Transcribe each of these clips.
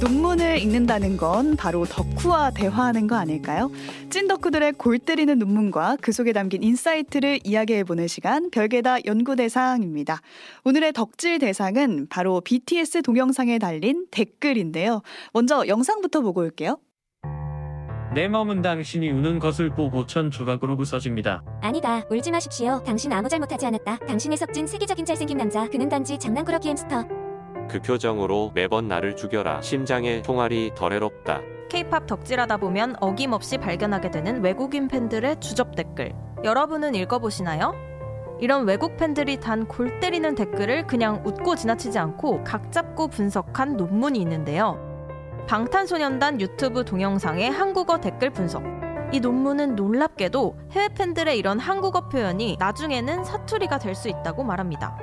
논문을 읽는다는 건 바로 덕후와 대화하는 거 아닐까요? 찐 덕후들의 골 때리는 논문과 그 속에 담긴 insight를 이야기해보는 시간 별게 다 연구 대상입니다. 오늘의 덕질 대상은 바로 BTS 동영상에 달린 댓글인데요. 먼저 영상부터 보고 올게요. 내 몸은 당신이 우는 것을 보고 천 조각으로 부서집니다. 아니다. 울지 마십시오. 당신 아무 잘못하지 않았다. 당신의 석진 세계적인 잘생긴 남자. 그는 단지 장난꾸러기 햄스터. 그 표정으로 매번 나를 죽여라. 심장의 총알이 덜 해롭다. K-팝 덕질하다 보면 어김없이 발견하게 되는 외국인 팬들의 주접 댓글. 여러분은 읽어보시나요? 이런 외국 팬들이 단 골 때리는 댓글을 그냥 웃고 지나치지 않고 각 잡고 분석한 논문이 있는데요. 방탄소년단 유튜브 동영상의 한국어 댓글 분석. 이 논문은 놀랍게도 해외 팬들의 이런 한국어 표현이 나중에는 사투리가 될 수 있다고 말합니다.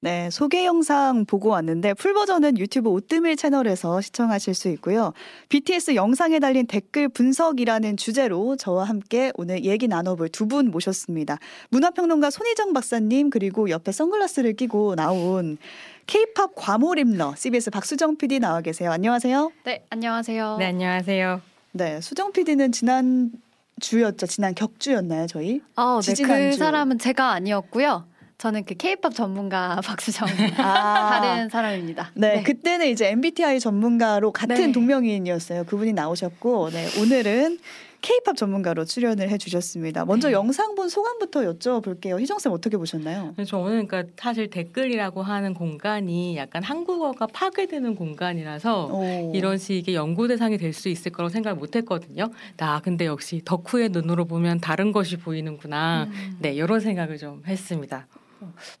네, 소개 영상 보고 왔는데 풀 버전은 유튜브 오뜨밀 채널에서 시청하실 수 있고요. BTS 영상에 달린 댓글 분석이라는 주제로 저와 함께 오늘 얘기 나눠볼 두 분 모셨습니다. 문화평론가 손희정 박사님 그리고 옆에 선글라스를 끼고 나온 K-팝 과몰입러 CBS 박수정 PD 나와 계세요. 안녕하세요. 네, 안녕하세요. 네, 안녕하세요. 네, 수정 PD는 지난 주였죠. 지난 격주였나요, 저희? 어, 네, 지지난주. 그 사람은 제가 아니었고요. 저는 그 K-팝 전문가 박수정 아. 다른 사람입니다. 네, 그때는 이제 MBTI 전문가로 같은 네. 동명이인이었어요. 그분이 나오셨고, 네, 오늘은 K-팝 전문가로 출연을 해주셨습니다. 먼저 네. 영상 본 소감부터 여쭤볼게요. 희정 쌤 어떻게 보셨나요? 저는 그러니까 사실 댓글이라고 하는 공간이 약간 한국어가 파괴되는 공간이라서 오. 이런 식의 연구 대상이 될 수 있을 거라고 생각을 못 했거든요. 나 근데 역시 덕후의 눈으로 보면 다른 것이 보이는구나. 음. 네, 이런 생각을 좀 했습니다.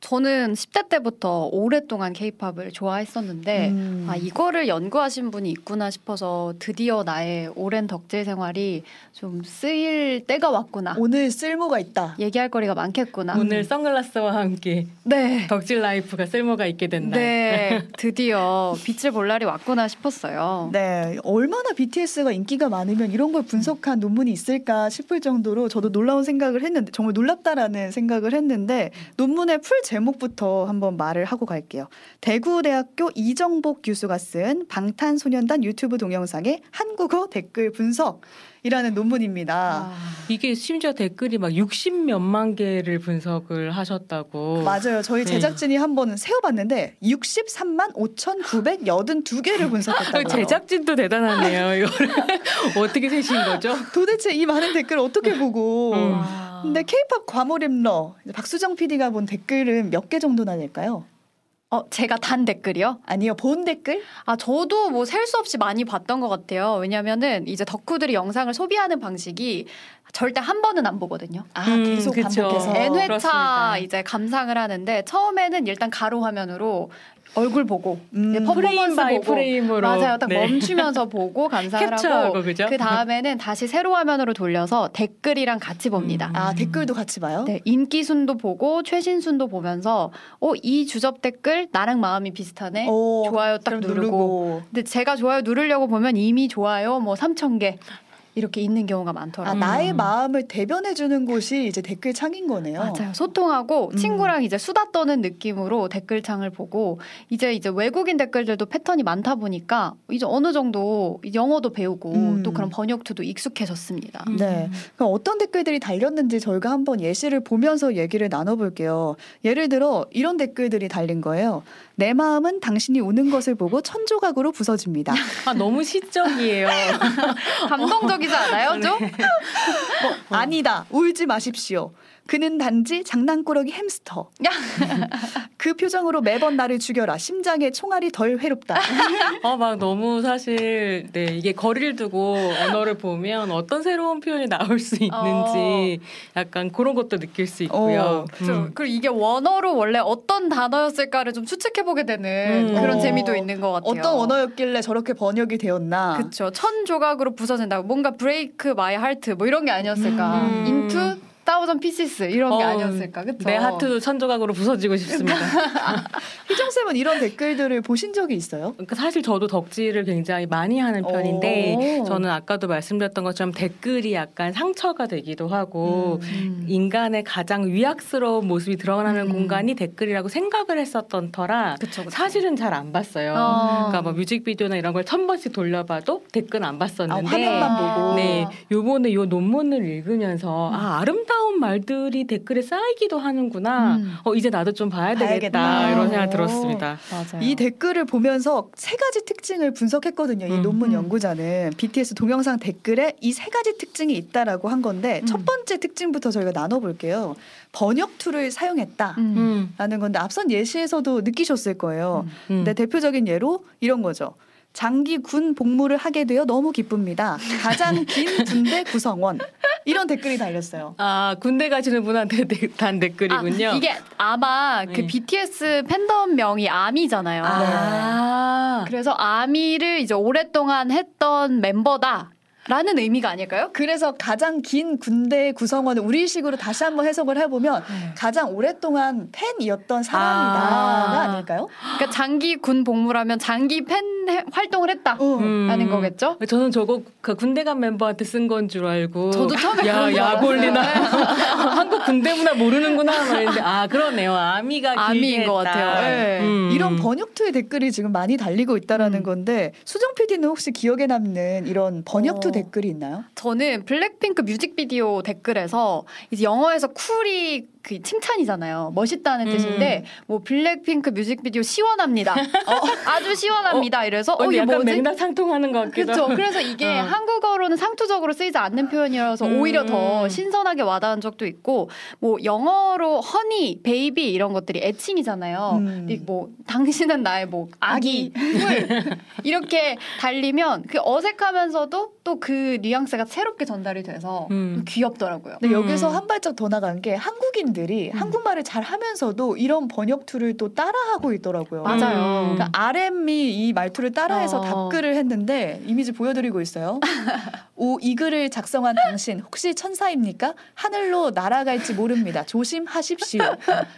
저는 10대 때부터 오랫동안 K-pop을 좋아했었는데 음. 아, 이거를 연구하신 분이 있구나 싶어서 드디어 나의 오랜 덕질 생활이 좀 쓰일 때가 왔구나. 오늘 쓸모가 있다. 얘기할 거리가 많겠구나. 오늘 선글라스와 함께 네. 덕질 life가 쓸모가 있게 된 날. 네, 드디어 빛을 볼 날이 왔구나 싶었어요. 네, 얼마나 BTS가 인기가 많으면 이런 걸 분석한 논문이 있을까 싶을 정도로 저도 놀라운 생각을 했는데 정말 놀랍다라는 생각을 했는데 논문 의 풀 제목부터 한번 말을 하고 갈게요. 대구대학교 이정복 교수가 쓴 방탄소년단 유튜브 동영상의 한국어 댓글 분석이라는 논문입니다. 아, 이게 심지어 댓글이 막 60 몇만 개를 분석을 하셨다고. 맞아요. 저희 네. 제작진이 한번 세어봤는데 63만 5,982개를 분석했다고요. 제작진도 대단하네요. 이거를 어떻게 세신 거죠? 도대체 이 많은 댓글을 어떻게 보고 음. 와. 근데 케이팝 과몰입러 박수정 PD가 본 댓글은 몇 개 정도나 될까요? 어, 제가 단 댓글이요? 아니요 본 댓글? 아, 저도 뭐 셀 수 없이 많이 봤던 것 같아요. 왜냐면은 이제 덕후들이 영상을 소비하는 방식이 절대 한 번은 안 보거든요. 아 음, 계속 그쵸. 반복해서 N 회차 그렇습니다. 이제 감상을 하는데 처음에는 일단 가로 화면으로 얼굴 보고 음, 프레임 퍼포먼스 by 보고 frame으로 맞아요. 딱 네. 멈추면서 보고 감상을 캡처하고 하고 그죠? 그 다음에는 다시 세로 화면으로 돌려서 댓글이랑 같이 봅니다. 음. 아 댓글도 같이 봐요? 네, 인기 순도 보고 최신 순도 보면서 어, 이 주접 댓글 나랑 마음이 비슷하네. 오, 좋아요 딱 누르고. 누르고. 근데 제가 좋아요 누르려고 보면 이미 좋아요 뭐 3천 개 이렇게 있는 경우가 아 많더라고요. 나의 마음을 대변해 주는 곳이 이제 댓글 창인 거네요. 맞아요. 소통하고 음. 친구랑 이제 수다 떠는 느낌으로 댓글창을 보고 이제 이제 외국인 댓글들도 패턴이 많다 보니까 이제 어느 정도 영어도 배우고 음. 또 그런 번역투도 익숙해졌습니다. 음. 네. 그럼 어떤 댓글들이 달렸는지 저희가 한번 예시를 보면서 얘기를 나눠볼게요. 예를 들어 이런 댓글들이 달린 거예요. 내 마음은 당신이 우는 것을 보고 천 조각으로 부서집니다. 아, 너무 시적이에요. 감동적이지 않아요, 좀? 아니다. 울지 마십시오. 그는 단지 장난꾸러기 햄스터. 그 표정으로 매번 나를 죽여라. 심장에 총알이 덜 회롭다. 어, 막 너무 사실, 네, 이게 거리를 두고 언어를 보면 어떤 새로운 표현이 나올 수 있는지 약간 그런 것도 느낄 수 있고요. 어, 음. 그리고 이게 원어로 원래 어떤 단어였을까를 좀 추측해 보게 되는 음. 그런 어. 재미도 있는 것 같아요. 어떤 언어였길래 저렇게 번역이 되었나. 그쵸. 천 조각으로 부서진다고. 뭔가 break my heart 뭐 이런 게 아니었을까. 음. into thousand pieces 이런 게 어, 아니었을까, 그쵸? 내 하트도 천 조각으로 부서지고 싶습니다. 희정 쌤은 이런 댓글들을 보신 적이 있어요? 그러니까 사실 저도 덕질을 굉장히 많이 하는 편인데 오. 저는 아까도 말씀드렸던 것처럼 댓글이 약간 상처가 되기도 하고 음. 인간의 가장 위약스러운 모습이 드러나는 음. 공간이 댓글이라고 생각을 했었던 터라 그쵸, 그쵸. 사실은 잘 안 봤어요. 어. 그러니까 뭐 뮤직비디오나 이런 걸 천 번씩 돌려봐도 댓글 안 아, 봤었는데 화면만 보고. 네, 요번에 요 논문을 읽으면서 아, 아름다운 말들이 댓글에 쌓이기도 하는구나. 음. 어, 이제 나도 좀 봐야 되겠다. 봐야겠다. 이런 생각 오. 들었습니다. 맞아요. 이 댓글을 보면서 세 가지 특징을 분석했거든요. 이 음. 논문 음. 연구자는 BTS 동영상 댓글에 이 세 가지 특징이 있다라고 한 건데 음. 첫 번째 특징부터 저희가 나눠볼게요. 번역 툴을 사용했다. 음. 음, 라는 건데 앞선 예시에서도 느끼셨을 거예요. 음. 음. 근데 대표적인 예로 이런 거죠. 장기 군 복무를 하게 되어 너무 기쁩니다. 가장 긴 군대 구성원. 이런 댓글이 달렸어요. 아 군대 가시는 분한테 대- 단 댓글이군요. 아, 이게 아마 그 네. BTS 팬덤명이 아미잖아요. 아, 그래서 아미를 이제 오랫동안 했던 멤버다. 라는 의미가 아닐까요? 그래서 가장 긴 군대 구성원을 우리식으로 다시 한번 해석을 해보면 가장 오랫동안 팬이었던 사람이다가 아. 아닐까요? 그러니까 장기 군 복무라면 장기 팬 해- 활동을 했다. 응. 음. 라는 거겠죠? 저는 저거 그 군대 간 멤버한테 쓴 건 줄 알고. 저도 처음에 야, 그런 줄 약올리나. 한국 군대 문화 모르는구나. 말했는데 아 그러네요. 아미가 아미인 것. 같아요. 네. 음. 이런 번역투의 댓글이 지금 많이 달리고 있다라는 음. 건데 수정 PD는 혹시 기억에 남는 이런 번역투 어. 댓글이 있나요? 저는 블랙핑크 뮤직비디오 댓글에서 이제 영어에서 cool이 그 칭찬이잖아요. 멋있다는 음. 뜻인데 뭐 블랙핑크 뮤직비디오 시원합니다. 어, 아주 시원합니다. 이래서 어, 어, 이게 약간 뭐지? 맥락 상통하는 것 같기도 그렇죠. 하고. 그래서 이게 어. 한국어로는 상투적으로 쓰이지 않는 표현이라서 음. 오히려 더 신선하게 와닿은 적도 있고 뭐 영어로 honey, baby 이런 것들이 애칭이잖아요. 음. 이 뭐 당신은 나의 뭐 아기, 꿀 이렇게 달리면 그 어색하면서도 또 그 뉘앙스가 새롭게 전달이 돼서 음. 귀엽더라고요. 근데 음. 여기서 한 발짝 더 나간 게 한국인 들이 음. 한국말을 잘 하면서도 이런 번역투를 또 따라하고 있더라고요. 맞아요. 음. 그러니까 RM이 이 말투를 따라해서 어. 답글을 했는데 이미지 보여드리고 있어요. 오, 이 글을 작성한 당신 혹시 천사입니까? 하늘로 날아갈지 모릅니다. 조심하십시오.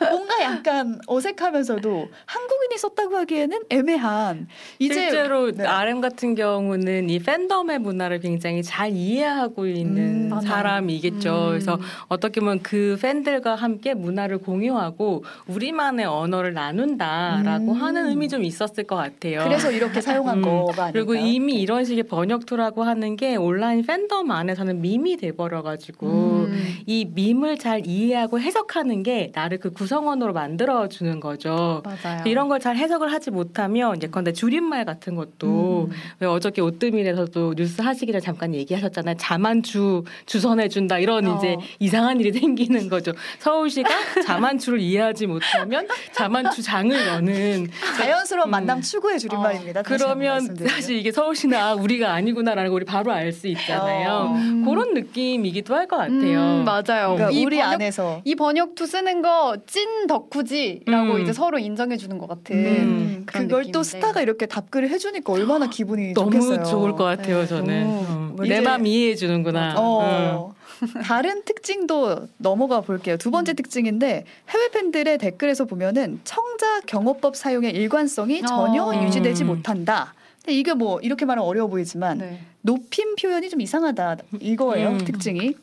뭔가 약간 어색하면서도 한국인이 썼다고 하기에는 애매한. 이제 실제로 네. RM 같은 경우는 이 팬덤의 문화를 굉장히 잘 이해하고 있는 음. 사람이겠죠. 음. 그래서 어떻게 보면 그 팬들과 함께 문화를 공유하고 우리만의 언어를 나눈다라고 음. 하는 의미 좀 있었을 것 같아요. 그래서 이렇게 사용한 음. 거가 아닐까요? 그리고 이미 이런 식의 번역투라고 하는 게 온라인 팬덤 안에서는 밈이 돼버려가지고 음. 이 밈을 잘 이해하고 해석하는 게 나를 그 구성원으로 만들어 주는 거죠. 맞아요. 이런 걸 잘 해석을 하지 못하면 예컨대 줄임말 같은 것도 음. 왜 어저께 오뜨밀에서도 뉴스 하시기 전에 잠깐 얘기하셨잖아요. 자만추 주선해 준다 이런 어. 이제 이상한 일이 생기는 거죠. 서울시가 자만추를 이해하지 못하면 자만추 장을 여는 자연스러운 음. 만남 추구의 줄임말입니다. 한번 그러면. 사실 이게 서울시는 아, 우리가 아니구나라는 걸 우리 바로 알 수 있 잖아요. 어. 음. 그런 느낌이기도 할 것 같아요. 음, 맞아요. 그러니까 이 우리 번역 안에서 이 번역투 쓰는 거 찐 덕후지라고 음. 이제 서로 인정해 주는 것 같은 음, 그런 그걸 또 느낌인데. 스타가 이렇게 답글을 해주니까 얼마나 기분이 너무 좋겠어요. 좋을 것 같아요, 네. 저는. 오. 어, 이제- 내 마음 이해해 주는구나. 어. 다른 특징도 넘어가 볼게요. 두 음. 번째 특징인데 해외 팬들의 댓글에서 보면은 청자 경호법 사용의 일관성이 전혀 어. 유지되지 음. 못한다. 근데 이게 뭐 이렇게 말하면 어려워 보이지만 네. 높임 표현이 좀 이상하다 이거예요 음. 특징이.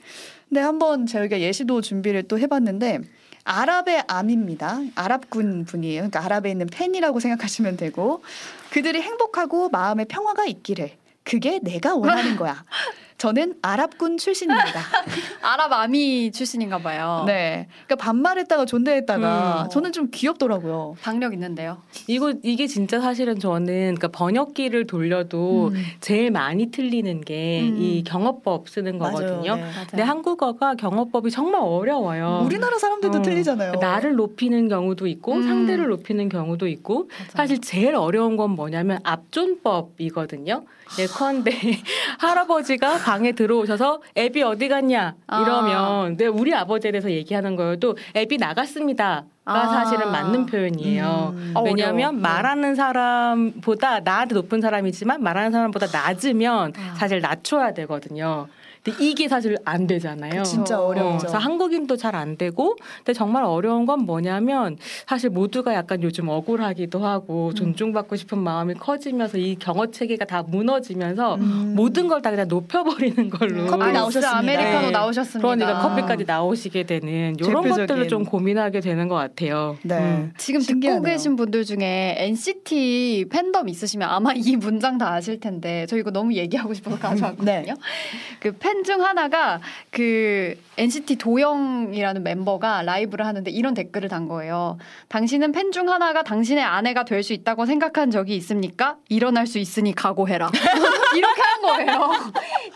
근데 한번 저희가 예시도 준비를 또 해봤는데 아랍의 암입니다. 아랍군 분이에요. 그러니까 아랍에 있는 팬이라고 생각하시면 되고 그들이 행복하고 마음의 평화가 있기를 그게 내가 원하는 거야. 저는 아랍군 출신입니다. 아랍 아미 출신인가 봐요. 네, 그러니까 반말했다가 존대했다가 음. 저는 좀 귀엽더라고요. 박력 있는데요. 이거 이게 진짜 사실은 저는 그러니까 번역기를 돌려도 음. 제일 많이 틀리는 게 음. 이 경어법 쓰는 맞아요. 거거든요. 네. 근데 한국어가 경어법이 정말 어려워요. 우리나라 사람들도 어. 틀리잖아요. 나를 높이는 경우도 있고 음. 상대를 높이는 경우도 있고 사실 제일 어려운 건 뭐냐면 앞존법이거든요. 예컨대 할아버지가 방에 들어오셔서 애비 어디 갔냐 아. 이러면 내 우리 아버지에 대해서 얘기하는 거여도 애비 나갔습니다 가 아. 사실은 맞는 표현이에요. 음. 어, 왜냐하면. 네. 말하는 사람보다 나한테 높은 사람이지만 말하는 사람보다 낮으면 아. 사실 낮춰야 되거든요. 근데 이게 사실 안 되잖아요. 진짜 어, 어렵죠. 그래서 한국인도 잘 안 되고, 근데 정말 어려운 건 뭐냐면 사실 모두가 약간 요즘 억울하기도 하고 음. 존중받고 싶은 마음이 커지면서 이 경어 체계가 다 무너지면서 음. 모든 걸 다 그냥 높여버리는 걸로. 커피 아이스 나오셨습니다. 아메리카노 네. 나오셨습니다. 그러니까 커피까지 나오시게 되는 이런. 것들을 좀 고민하게 되는 것 같아요. 네. 음. 지금 신기하네요. 듣고 계신 분들 중에 NCT 팬덤 있으시면 아마 이 문장 다 아실 텐데 저 이거 너무 얘기하고 싶어서 가져왔거든요. 네. 그 팬중 하나가 그 NCT 도영이라는 멤버가 라이브를 하는데 이런 댓글을 단 거예요. 당신은 팬 중 하나가 당신의 아내가 될 수 있다고 생각한 적이 있습니까? 일어날 수 있으니 각오해라. 이렇게 한 거예요.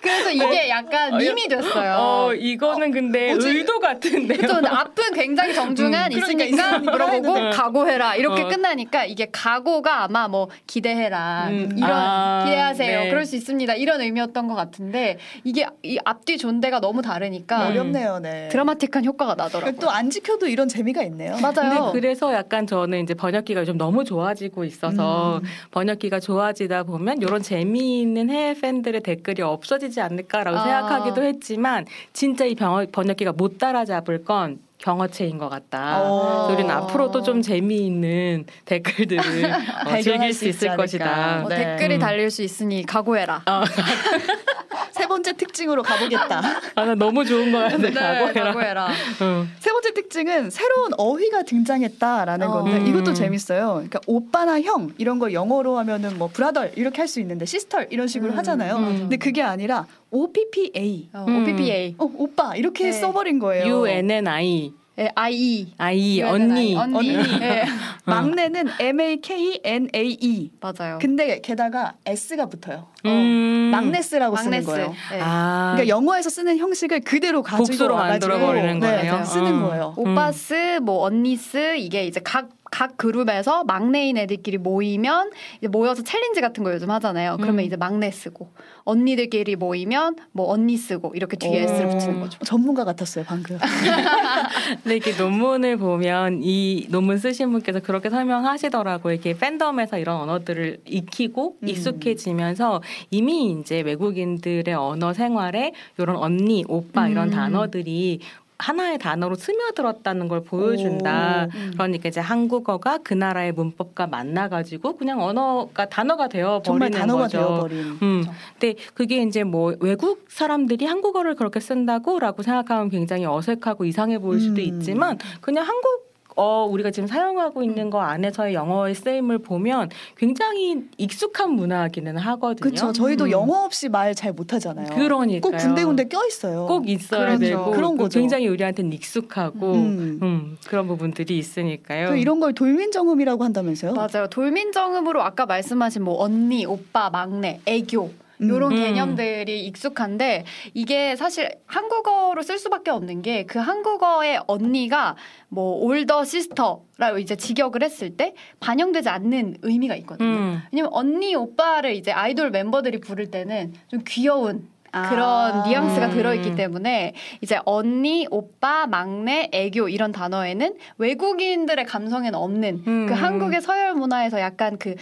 그래서 이게 약간 밈이 됐어요. 어, 이거는 근데 뭐지? 의도 같은데요. 앞은 굉장히 정중한 음, 그러니까 있으니까 물어보고. 각오해라 이렇게 어. 끝나니까 이게 각오가 아마 뭐 기대해라 음, 이런 아, 기대하세요 네. 그럴 수 있습니다 이런 의미였던 것 같은데 이게 이 앞뒤 존대가 너무 다르니까 음. 어렵네요. 네. 드라마틱한 효과가 나더라고요. 또 안 지켜도 이런 재미가 있네요. 맞아요. 근데 그래서 약간 저는 이제 번역기가 요즘 너무 좋아지고 있어서 음. 번역기가 좋아지다 보면 이런 재미있는 해외 팬들의 댓글이 없어지지 않을까라고 아. 생각하기도 했지만 진짜 이 병- 번역기가 못 따라잡을 건 경어체인 것 같다. 어. 우리는 앞으로도 좀 재미있는 댓글들을 어, 즐길 수 있을 않을까. 것이다. 뭐 네. 댓글이 음. 달릴 수 있으니 각오해라. 세 번째 특징으로 가보겠다. 아, 나 너무 좋은 거 같아. 네, 각오해라. 응. 세 번째 특징은 새로운 어휘가 등장했다라는 어. 건데 음. 이것도 재밌어요. 그러니까 오빠나 형 이런 걸 영어로 하면은 뭐 brother 이렇게 할 수 있는데 sister 이런 식으로 음, 하잖아요. 음. 근데 그게 아니라 OPPA. 어, 음. OPPA, 어, 오빠 이렇게 네. 써버린 거예요. UNNI. 예, I E, I 언니. 언니. 예, 막내는 M A K N A E. 맞아요. 근데 게다가 S가 붙어요. 음. 막내스라고 쓰는. 거예요. 예. 아. 그러니까 영어에서 쓰는 형식을 그대로 가지고 복수로 와가지고 만들어 버리는 네, 거예요? 쓰는 음. 거예요. 오빠스, 뭐 언니스 이게 이제 각 각 그룹에서 막내인 애들끼리 모이면 이제 모여서 챌린지 같은 거 요즘 하잖아요. 그러면 음. 이제 막내스고 언니들끼리 모이면 뭐 언니 쓰고 이렇게 뒤에 오. S를 붙이는 거죠. 전문가 같았어요 방금. 근데 이렇게 논문을 보면 이 논문 쓰신 분께서 그렇게 설명하시더라고요. 이렇게 팬덤에서 이런 언어들을 익히고 음. 익숙해지면서 이미 이제 외국인들의 언어 생활에 이런 언니, 오빠 이런 음. 단어들이 하나의 단어로 스며들었다는 걸 보여준다. 오. 음. 그러니까 이제 한국어가 그 나라의 문법과 만나가지고 그냥 언어가 단어가 되어 버리는 단어가 거죠. 되어버린. 음. 그렇죠. 근데 그게 이제 뭐 외국 사람들이 한국어를 그렇게 쓴다고라고 생각하면 굉장히 어색하고 이상해 보일 수도 음. 있지만 그냥 한국 어 우리가 지금 사용하고 있는 거 안에서의 영어의 쓰임을 보면 굉장히 익숙한 문화기는 하거든요. 그렇죠. 저희도 음. 영어 없이 말 잘 못하잖아요. 그러니까 꼭 군데군데 껴 있어요. 꼭 있어야 그렇죠. 되고 그런 그 거죠. 굉장히 우리한테는 익숙하고 음. 음, 그런 부분들이 있으니까요. 또 이런 걸 돌민정음이라고 한다면서요? 맞아요. 돌민정음으로 아까 말씀하신 뭐 언니, 오빠, 막내, 애교 음. 이런 음. 개념들이 익숙한데 이게 사실 한국어로 쓸 수밖에 없는 게 그 한국어의 언니가 뭐 older sister라고 이제 직역을 했을 때 반영되지 않는 의미가 있거든요. 음. 왜냐면 언니, 오빠를 이제 아이돌 멤버들이 부를 때는 좀 귀여운 아. 그런 뉘앙스가 음. 들어있기 때문에 이제 언니, 오빠, 막내, 애교 이런 단어에는 외국인들의 감성에는 없는 음. 그 한국의 서열 문화에서 약간 그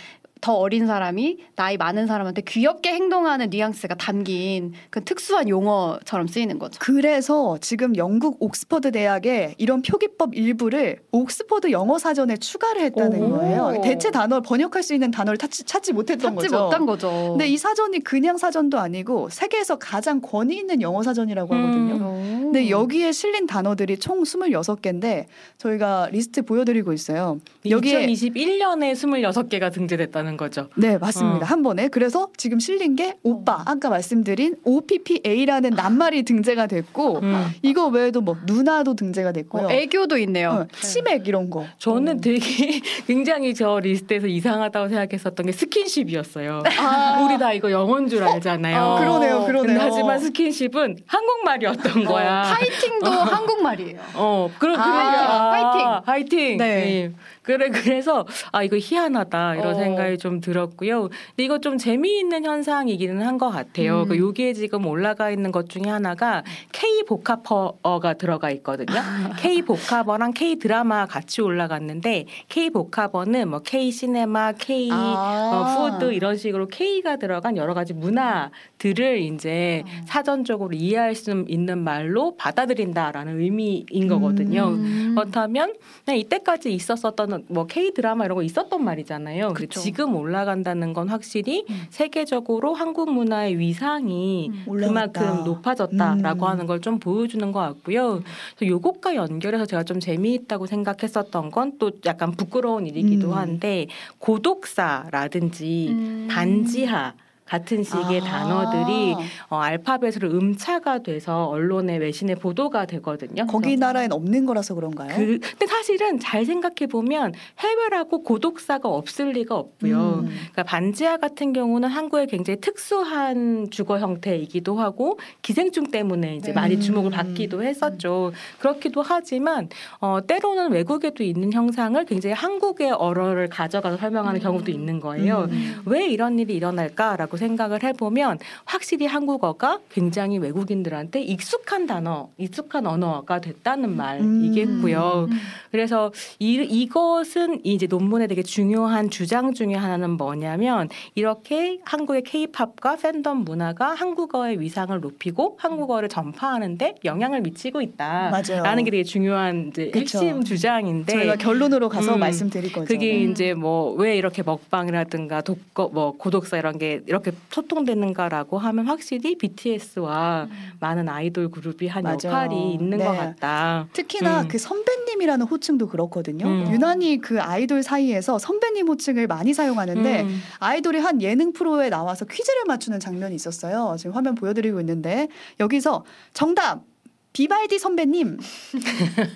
더 어린 사람이 나이 많은 사람한테 귀엽게 행동하는 뉘앙스가 담긴 그 특수한 용어처럼 쓰이는 거죠. 그래서 지금 영국 옥스퍼드 대학에 이런 표기법 일부를 옥스퍼드 영어 사전에 추가를 했다는 오. 거예요. 대체 단어 번역할 수 있는 단어를 찾지, 찾지 못했던 찾지 거죠. 못한 거죠. 근데 이 사전이 그냥 사전도 아니고 세계에서 가장 권위 있는 영어 사전이라고 음. 하거든요. 오. 근데 여기에 실린 단어들이 총 26개인데 저희가 리스트 보여드리고 있어요. 여기에 2021년에 26개가 등재됐다는 거죠. 네 맞습니다 어. 한 번에 그래서 지금 실린 게 오빠 아까 말씀드린 OPPA라는 낱말이 등재가 됐고 음. 이거 외에도 뭐 누나도 등재가 됐고요. 어, 애교도 있네요. 어, 치맥 이런 거. 저는 되게 굉장히 저 리스트에서 이상하다고 생각했었던 게 스킨십이었어요. 아, 우리 다 이거 영어인 줄 알잖아요. 어, 그러네요, 그러네요. 근데 하지만 스킨십은 한국말이었던 거야. 파이팅도 한국말이에요. 어, 그러, 아, 그러니까 파이팅. 파이팅. 네. 네. 그래 그래서 아 이거 희한하다 이런 어. 생각이 좀 들었고요. 근데 이거 좀 재미있는 현상이기는 한 것 같아요. 음. 그 여기에 지금 올라가 있는 것 중에 하나가 K 복합어가 들어가 있거든요. K 복합어랑 K 드라마 같이 올라갔는데 K 복합어는 뭐 K 시네마, K 아. 어, 푸드 이런 식으로 K가 들어간 여러 가지 문화들을 이제 어. 사전적으로 이해할 수 있는 말로 받아들인다라는 의미인 거거든요. 음. 그렇다면 이때까지 있었었던 뭐 K 드라마 이런 거 있었던 말이잖아요. 그쵸. 지금 올라간다는 건 확실히 음. 세계적으로 한국 문화의 위상이 음. 올라갔다. 그만큼 높아졌다라고 음. 하는 걸 좀 보여주는 것 같고요. 그래서 요것과 연결해서 제가 좀 재미있다고 생각했었던 건 또 약간 부끄러운 일이기도 음. 한데 고독사라든지 음. 단지하 같은 식의 아. 단어들이 어, 알파벳으로 음차가 돼서 언론에 외신에 보도가 되거든요. 거기 나라엔 없는 거라서 그런가요? 그, 근데 사실은 잘 생각해 보면 해외라고 고독사가 없을 리가 없고요. 음. 그러니까 반지하 같은 경우는 한국의 굉장히 특수한 주거 형태이기도 하고 기생충 때문에 이제 네. 많이 주목을 음. 받기도 했었죠. 그렇기도 하지만 어, 때로는 외국에도 있는 형상을 굉장히 한국의 언어를 가져가서 설명하는 음. 경우도 있는 거예요. 음. 왜 이런 일이 일어날까라고 생각을 해보면 확실히 한국어가 굉장히 외국인들한테 익숙한 단어, 익숙한 언어가 됐다는 말이겠고요. 음. 그래서 이, 이것은 이제 논문에 되게 중요한 주장 중에 하나는 뭐냐면 이렇게 한국의 케이팝과 팬덤 문화가 한국어의 위상을 높이고 한국어를 전파하는데 영향을 미치고 있다. 맞아요. 라는 게 되게 중요한 이제 그쵸. 핵심 주장인데 저희가 결론으로 가서 음. 말씀드릴 거죠. 그게 음. 이제 뭐 왜 이렇게 먹방이라든가 독거 뭐 고독사 이런 게 이렇게 소통되는가라고 하면 확실히 BTS와 많은 아이돌 그룹이 한 맞아요. 역할이 있는 네. 것 같다. 특히나 음. 그 선배님이라는 호칭도 그렇거든요. 음. 유난히 그 아이돌 사이에서 선배님 호칭을 많이 사용하는데 음. 아이돌이 한 예능 프로에 나와서 퀴즈를 맞추는 장면이 있었어요. 지금 화면 보여드리고 있는데 여기서 정답 비발디 선배님,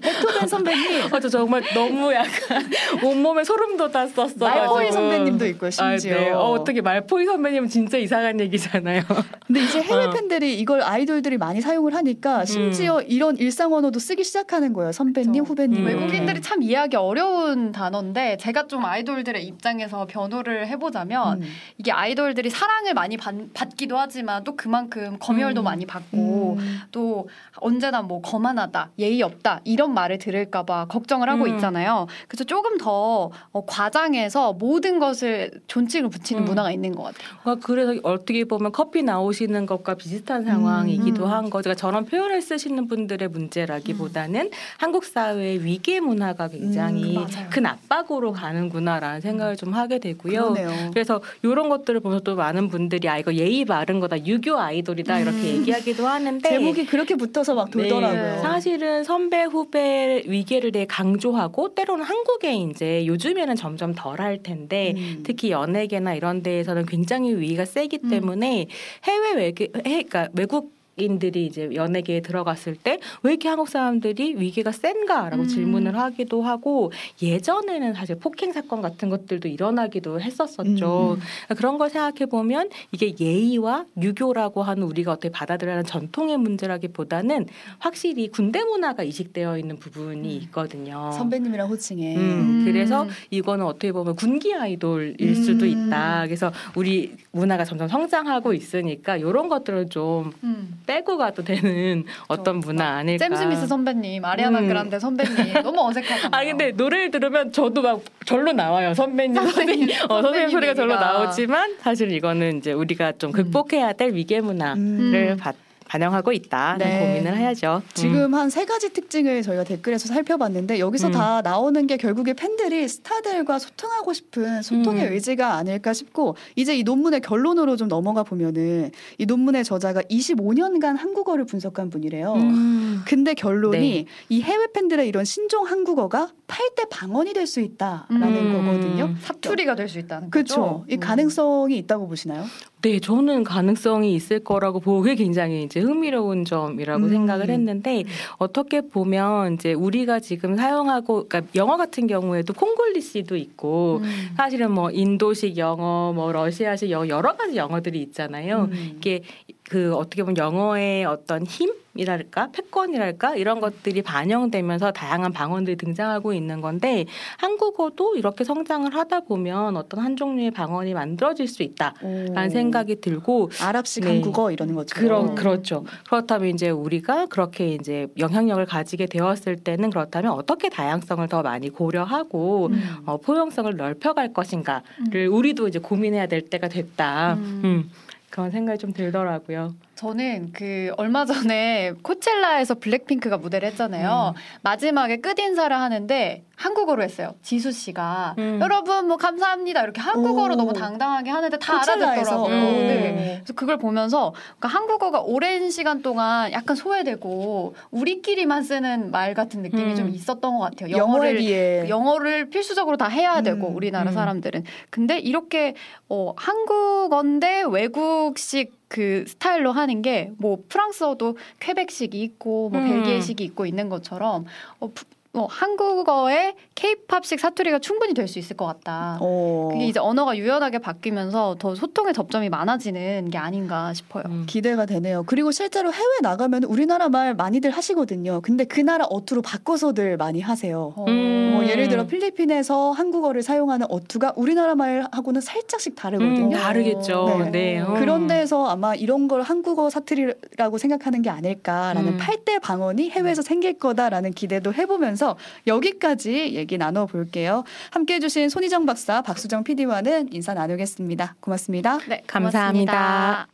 베토벤 선배님, 아, 저 정말 너무 약간 온몸에 소름 돋았었어. 말포이 선배님도 있고요. 심지어. 아, 네. 어, 어떻게 말포이 선배님은 진짜 이상한 얘기잖아요. 근데 이제 해외 어. 팬들이 이걸 아이돌들이 많이 사용을 하니까 심지어 이런 일상 언어도 쓰기 시작하는 거예요. 선배님, 그쵸. 후배님. 음. 외국인들이 참 이해하기 어려운 단어인데 제가 좀 아이돌들의 입장에서 변호를 해보자면 음. 이게 아이돌들이 사랑을 많이 받, 받기도 하지만 또 그만큼 검열도 음. 많이 받고 음. 또 언제 나 뭐 거만하다, 예의 없다 이런 말을 들을까봐 걱정을 하고 음. 있잖아요. 그래서 조금 더 어, 과장해서 모든 것을 존칭을 붙이는 음. 문화가 있는 것 같아요. 그러니까 그래서 어떻게 보면 커피 나오시는 것과 비슷한 상황이기도 음. 한 거죠. 그러니까 저런 표현을 쓰시는 분들의 문제라기보다는 한국 사회의 위계 문화가 굉장히 음, 맞아요. 큰 압박으로 가는구나라는 생각을 좀 하게 되고요. 그러네요. 그래서 이런 것들을 보면서 또 많은 분들이 아 이거 예의 바른 거다 유교 아이돌이다 이렇게 음. 얘기하기도 하는데 제목이 그렇게 붙어서 막 돌더라고요. 네. 사실은 선배 후배 위계를 되게 강조하고 때로는 한국에 이제 요즘에는 점점 덜 할 텐데 음. 특히 연예계나 이런 데에서는 굉장히 위기가 세기 음. 때문에 해외 외계 해, 그러니까 외국 인들이 이제 연예계에 들어갔을 때 왜 이렇게 한국 사람들이 위계가 센가라고 음. 질문을 하기도 하고 예전에는 사실 폭행 사건 같은 것들도 일어나기도 했었었죠. 음. 그러니까 그런 걸 생각해 보면 이게 예의와 유교라고 하는 우리가 어떻게 받아들여야 하는 전통의 문제라기보다는 확실히 군대 문화가 이식되어 있는 부분이 있거든요. 선배님이랑 호칭에. 음, 음. 그래서 이거는 어떻게 보면 군기 아이돌일 수도 음. 있다. 그래서 우리 문화가 점점 성장하고 있으니까 이런 것들을 좀 음. 빼고 가도 되는 어떤 문화 아닐까. 잼 스미스 선배님, 아리아나 음. 그란데 선배님 너무 어색하잖아요. 아 근데 노래를 들으면 저도 막 절로 나와요 선배님 선배님, 선배님 어, 선배님 소리가 절로. 나오지만 사실 이거는 이제 우리가 좀 극복해야 될 위계 문화를 음. 음. 바- 반영하고 있다 네. 고민을 해야죠. 음. 지금 한세 가지 특징을 저희가 댓글에서 살펴봤는데 여기서 음. 다 나오는 게 결국에 팬들이 스타들과 소통하고 싶은 소통의 음. 의지가 아닐까 싶고 이제 이 논문의 결론으로 좀 넘어가 보면은 이 논문의 저자가 25년간 한국어를 분석한 분이래요. 음. 근데 결론이 네. 이 해외 팬들의 이런 신종 한국어가 8대 방언이 될 수 있다라는 음. 거거든요. 사투리가 될 수 있다는 그렇죠. 거죠. 이 음. 가능성이 있다고 보시나요? 네, 저는 가능성이 있을 거라고 보고 그게 굉장히 이제 흥미로운 점이라고 음. 생각을 했는데 어떻게 보면 이제 우리가 지금 사용하고 그러니까 영어 같은 경우에도 콩글리시도 있고 음. 사실은 뭐 인도식 영어, 뭐 러시아식 영어 여러 가지 영어들이 있잖아요. 음. 이게 그 어떻게 보면 영어의 어떤 힘이랄까 패권이랄까 이런 것들이 반영되면서 다양한 방언들이 등장하고 있는 건데 한국어도 이렇게 성장을 하다 보면 어떤 한 종류의 방언이 만들어질 수 있다라는 생각이 들고 아랍식 네. 한국어 이러는 거죠. 그런 그렇죠. 그렇다면 이제 우리가 그렇게 이제 영향력을 가지게 되었을 때는 그렇다면 어떻게 다양성을 더 많이 고려하고 음. 어, 포용성을 넓혀갈 것인가를 우리도 이제 고민해야 될 때가 됐다. 음. 음. 그런 생각이 좀 들더라고요. 저는 그 얼마 전에 코첼라에서 블랙핑크가 무대를 했잖아요. 마지막에 끝 인사를 하는데 한국어로 했어요. 지수 씨가 음. 여러분 뭐 감사합니다 이렇게 한국어로 오. 너무 당당하게 하는데 다 코첼라에서. 알아듣더라고요. 음. 네. 그래서 그걸 보면서 그러니까 한국어가 오랜 시간 동안 약간 소외되고 우리끼리만 쓰는 말 같은 느낌이 음. 좀 있었던 것 같아요. 영어를 영어를 필수적으로 다 해야 되고 음, 우리나라 음. 사람들은 근데 이렇게 어 한국어인데 외국식 그 스타일로 하는 게 뭐 프랑스어도 퀘벡식이 있고 뭐 음. 벨기에식이 있고 있는 것처럼 어, 푸- 어, 한국어의 케이팝식 사투리가 충분히 될 수 있을 것 같다. 어, 그게 이제 언어가 유연하게 바뀌면서 더 소통의 접점이 많아지는 게 아닌가 싶어요. 음. 기대가 되네요. 그리고 실제로 해외 나가면 우리나라 말 많이들 하시거든요. 근데 그 나라 어투로 바꿔서들 많이 하세요. 어, 음. 뭐 예를 들어 필리핀에서 한국어를 사용하는 어투가 우리나라 말하고는 살짝씩 다르거든요. 음, 다르겠죠. 네. 네. 음. 그런 데서 아마 이런 걸 한국어 사투리라고 생각하는 게 아닐까라는 음. 팔대 방언이 해외에서 생길 거다라는 기대도 해보면서 여기까지 얘기 나눠볼게요. 함께 해 주신 손희정 박사, 박수정 PD와는 인사 나누겠습니다. 고맙습니다. 네, 감사합니다. 고맙습니다.